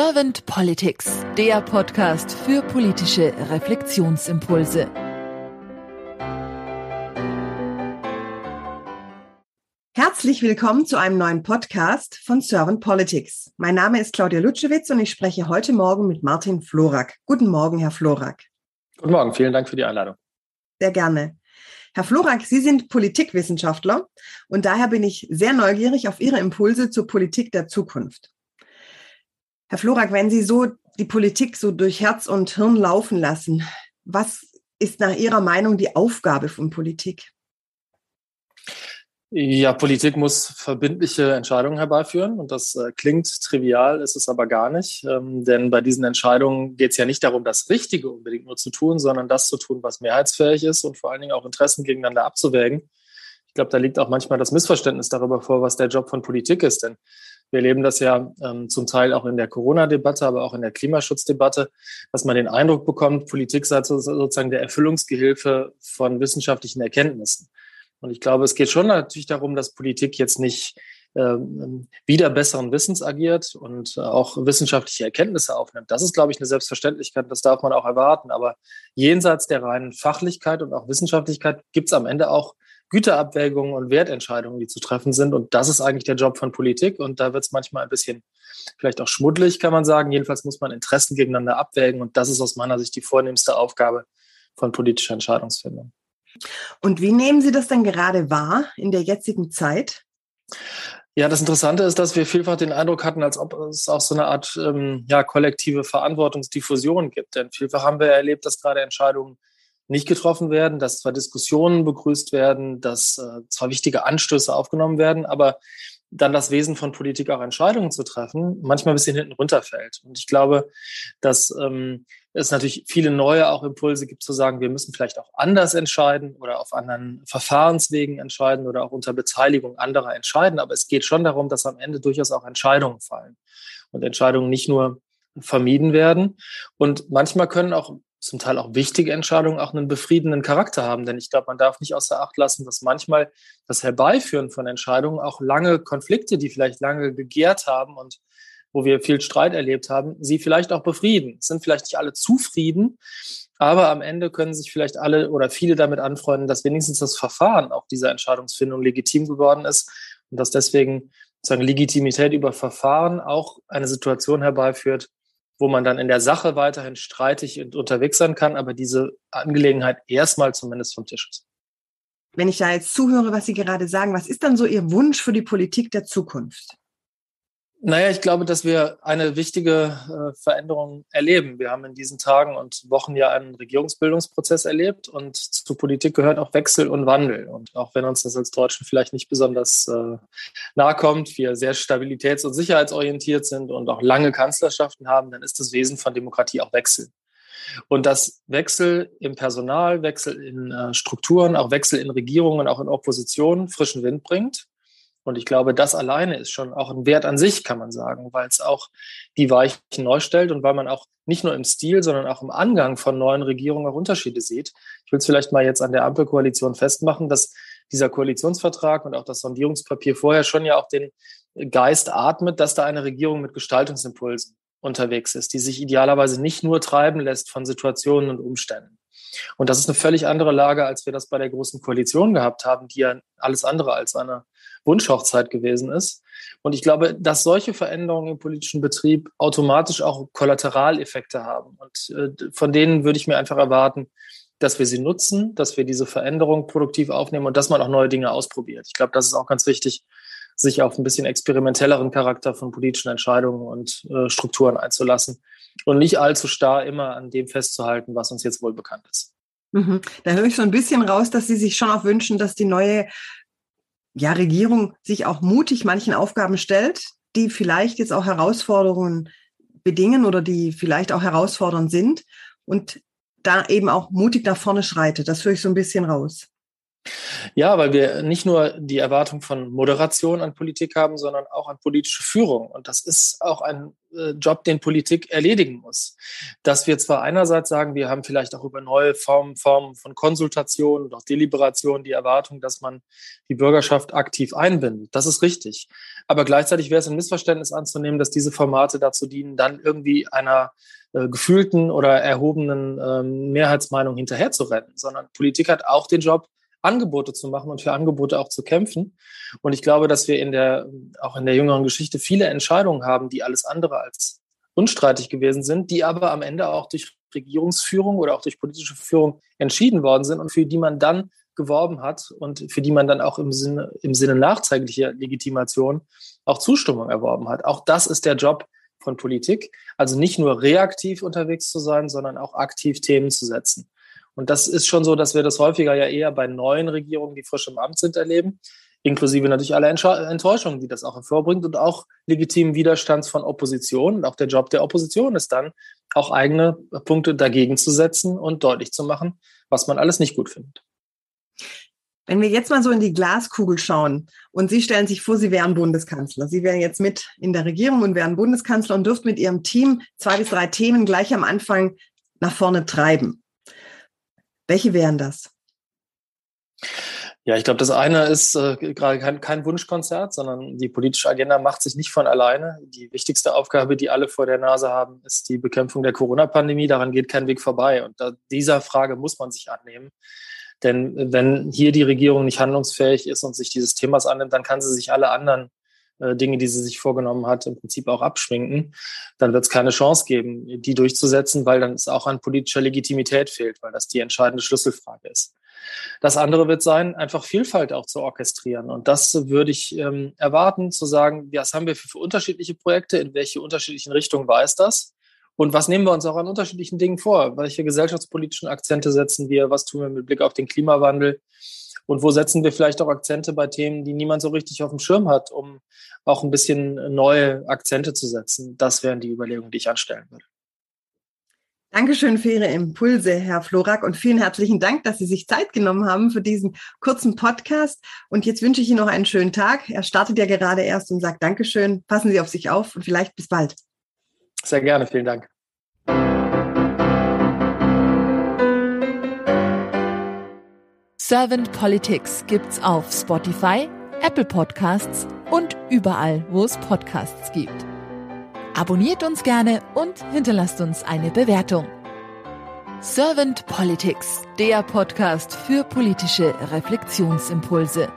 Servant Politics, der Podcast für politische Reflexionsimpulse. Herzlich willkommen zu einem neuen Podcast von Servant Politics. Mein Name ist Claudia Lutschewitz und ich spreche heute Morgen mit Martin Florak. Guten Morgen, Herr Florak. Guten Morgen, vielen Dank für die Einladung. Sehr gerne. Herr Florak, Sie sind Politikwissenschaftler und daher bin ich sehr neugierig auf Ihre Impulse zur Politik der Zukunft. Herr Florak, wenn Sie so die Politik so durch Herz und Hirn laufen lassen, was ist nach Ihrer Meinung die Aufgabe von Politik? Ja, Politik muss verbindliche Entscheidungen herbeiführen und das äh, klingt trivial, ist es aber gar nicht. Ähm, denn bei diesen Entscheidungen geht es ja nicht darum, das Richtige unbedingt nur zu tun, sondern das zu tun, was mehrheitsfähig ist und vor allen Dingen auch Interessen gegeneinander abzuwägen. Ich glaube, da liegt auch manchmal das Missverständnis darüber vor, was der Job von Politik ist. Denn wir erleben das ja ähm, zum Teil auch in der Corona-Debatte, aber auch in der Klimaschutzdebatte, dass man den Eindruck bekommt, Politik sei sozusagen der Erfüllungsgehilfe von wissenschaftlichen Erkenntnissen. Und ich glaube, es geht schon natürlich darum, dass Politik jetzt nicht ähm, wieder besseren Wissens agiert und äh, auch wissenschaftliche Erkenntnisse aufnimmt. Das ist, glaube ich, eine Selbstverständlichkeit, das darf man auch erwarten. Aber jenseits der reinen Fachlichkeit und auch Wissenschaftlichkeit gibt es am Ende auch Güterabwägungen und Wertentscheidungen, die zu treffen sind. Und das ist eigentlich der Job von Politik. Und da wird es manchmal ein bisschen vielleicht auch schmuddelig, kann man sagen. Jedenfalls muss man Interessen gegeneinander abwägen. Und das ist aus meiner Sicht die vornehmste Aufgabe von politischer Entscheidungsfindung. Und wie nehmen Sie das denn gerade wahr in der jetzigen Zeit? Ja, das Interessante ist, dass wir vielfach den Eindruck hatten, als ob es auch so eine Art ähm, ja, kollektive Verantwortungsdiffusion gibt. Denn vielfach haben wir erlebt, dass gerade Entscheidungen nicht getroffen werden, dass zwar Diskussionen begrüßt werden, dass äh, zwar wichtige Anstöße aufgenommen werden, aber dann das Wesen von Politik auch Entscheidungen zu treffen, manchmal ein bisschen hinten runterfällt. Und ich glaube, dass ähm, es natürlich viele neue auch Impulse gibt zu sagen, wir müssen vielleicht auch anders entscheiden oder auf anderen Verfahrenswegen entscheiden oder auch unter Beteiligung anderer entscheiden. Aber es geht schon darum, dass am Ende durchaus auch Entscheidungen fallen und Entscheidungen nicht nur vermieden werden. Und manchmal können auch zum Teil auch wichtige Entscheidungen auch einen befriedenden Charakter haben. Denn ich glaube, man darf nicht außer Acht lassen, dass manchmal das Herbeiführen von Entscheidungen auch lange Konflikte, die vielleicht lange gegärt haben und wo wir viel Streit erlebt haben, sie vielleicht auch befrieden. Es sind vielleicht nicht alle zufrieden, aber am Ende können sich vielleicht alle oder viele damit anfreunden, dass wenigstens das Verfahren auch dieser Entscheidungsfindung legitim geworden ist und dass deswegen sozusagen Legitimität über Verfahren auch eine Situation herbeiführt, wo man dann in der Sache weiterhin streitig und unterwegs sein kann, aber diese Angelegenheit erstmal zumindest vom Tisch ist. Wenn ich da jetzt zuhöre, was Sie gerade sagen, was ist dann so Ihr Wunsch für die Politik der Zukunft? Naja, ich glaube, dass wir eine wichtige äh, Veränderung erleben. Wir haben in diesen Tagen und Wochen ja einen Regierungsbildungsprozess erlebt und zu Politik gehört auch Wechsel und Wandel. Und auch wenn uns das als Deutschen vielleicht nicht besonders äh, nahe kommt, wir sehr stabilitäts- und sicherheitsorientiert sind und auch lange Kanzlerschaften haben, dann ist das Wesen von Demokratie auch Wechsel. Und dass Wechsel im Personal, Wechsel in äh, Strukturen, auch Wechsel in Regierungen, auch in Oppositionen frischen Wind bringt und ich glaube, das alleine ist schon auch ein Wert an sich, kann man sagen, weil es auch die Weichen neu stellt und weil man auch nicht nur im Stil, sondern auch im Angang von neuen Regierungen auch Unterschiede sieht. Ich will es vielleicht mal jetzt an der Ampelkoalition festmachen, dass dieser Koalitionsvertrag und auch das Sondierungspapier vorher schon ja auch den Geist atmet, dass da eine Regierung mit Gestaltungsimpulsen unterwegs ist, die sich idealerweise nicht nur treiben lässt von Situationen und Umständen. Und das ist eine völlig andere Lage, als wir das bei der Großen Koalition gehabt haben, die ja alles andere als eine Wunschhochzeit gewesen ist. Und ich glaube, dass solche Veränderungen im politischen Betrieb automatisch auch Kollateraleffekte haben. Und äh, von denen würde ich mir einfach erwarten, dass wir sie nutzen, dass wir diese Veränderung produktiv aufnehmen und dass man auch neue Dinge ausprobiert. Ich glaube, das ist auch ganz wichtig, sich auf ein bisschen experimentelleren Charakter von politischen Entscheidungen und äh, Strukturen einzulassen und nicht allzu starr immer an dem festzuhalten, was uns jetzt wohl bekannt ist. Mhm. Da höre ich so ein bisschen raus, dass Sie sich schon auch wünschen, dass die neue ja, Regierung sich auch mutig manchen Aufgaben stellt, die vielleicht jetzt auch Herausforderungen bedingen oder die vielleicht auch herausfordernd sind und da eben auch mutig nach vorne schreitet. Das höre ich so ein bisschen raus. Ja, weil wir nicht nur die Erwartung von Moderation an Politik haben, sondern auch an politische Führung. Und das ist auch ein äh, Job, den Politik erledigen muss. Dass wir zwar einerseits sagen, wir haben vielleicht auch über neue Formen, Formen von Konsultation und auch Deliberation die Erwartung, dass man die Bürgerschaft aktiv einbindet. Das ist richtig. Aber gleichzeitig wäre es ein Missverständnis anzunehmen, dass diese Formate dazu dienen, dann irgendwie einer äh, gefühlten oder erhobenen ähm, Mehrheitsmeinung hinterherzurennen, sondern Politik hat auch den Job, Angebote zu machen und für Angebote auch zu kämpfen. Und ich glaube, dass wir in der, auch in der jüngeren Geschichte viele Entscheidungen haben, die alles andere als unstreitig gewesen sind, die aber am Ende auch durch Regierungsführung oder auch durch politische Führung entschieden worden sind und für die man dann geworben hat und für die man dann auch im Sinne, im Sinne nachträglicher Legitimation auch Zustimmung erworben hat. Auch das ist der Job von Politik. Also nicht nur reaktiv unterwegs zu sein, sondern auch aktiv Themen zu setzen. Und das ist schon so, dass wir das häufiger ja eher bei neuen Regierungen, die frisch im Amt sind, erleben, inklusive natürlich aller Enttäuschungen, die das auch hervorbringt und auch legitimen Widerstands von Opposition. Und auch der Job der Opposition ist dann, auch eigene Punkte dagegen zu setzen und deutlich zu machen, was man alles nicht gut findet. Wenn wir jetzt mal so in die Glaskugel schauen und Sie stellen sich vor, Sie wären Bundeskanzler. Sie wären jetzt mit in der Regierung und wären Bundeskanzler und dürften mit Ihrem Team zwei bis drei Themen gleich am Anfang nach vorne treiben. Welche wären das? Ja, ich glaube, das eine ist äh, gerade kein, kein, Wunschkonzert, sondern die politische Agenda macht sich nicht von alleine. Die wichtigste Aufgabe, die alle vor der Nase haben, ist die Bekämpfung der Corona-Pandemie. Daran geht kein Weg vorbei. Und da, dieser Frage muss man sich annehmen. Denn wenn hier die Regierung nicht handlungsfähig ist und sich dieses Themas annimmt, dann kann sie sich alle anderen äh, Dinge, die sie sich vorgenommen hat, im Prinzip auch abschminken, dann wird es keine Chance geben, die durchzusetzen, weil dann es auch an politischer Legitimität fehlt, weil das die entscheidende Schlüsselfrage ist. Das andere wird sein, einfach Vielfalt auch zu orchestrieren. Und das würde ich ähm, erwarten, zu sagen, was haben wir für, für unterschiedliche Projekte, in welche unterschiedlichen Richtungen weiß das? Und was nehmen wir uns auch an unterschiedlichen Dingen vor? Welche gesellschaftspolitischen Akzente setzen wir? Was tun wir mit Blick auf den Klimawandel? Und wo setzen wir vielleicht auch Akzente bei Themen, die niemand so richtig auf dem Schirm hat, um auch ein bisschen neue Akzente zu setzen? Das wären die Überlegungen, die ich anstellen würde. Dankeschön für Ihre Impulse, Herr Florak, und vielen herzlichen Dank, dass Sie sich Zeit genommen haben für diesen kurzen Podcast. Und jetzt wünsche ich Ihnen noch einen schönen Tag. Er startet ja gerade erst und sagt Dankeschön. Passen Sie auf sich auf und vielleicht bis bald. Sehr gerne, vielen Dank. Servant Politics gibt's auf Spotify, Apple Podcasts und überall, wo es Podcasts gibt. Abonniert uns gerne und hinterlasst uns eine Bewertung. Servant Politics, der Podcast für politische Reflexionsimpulse.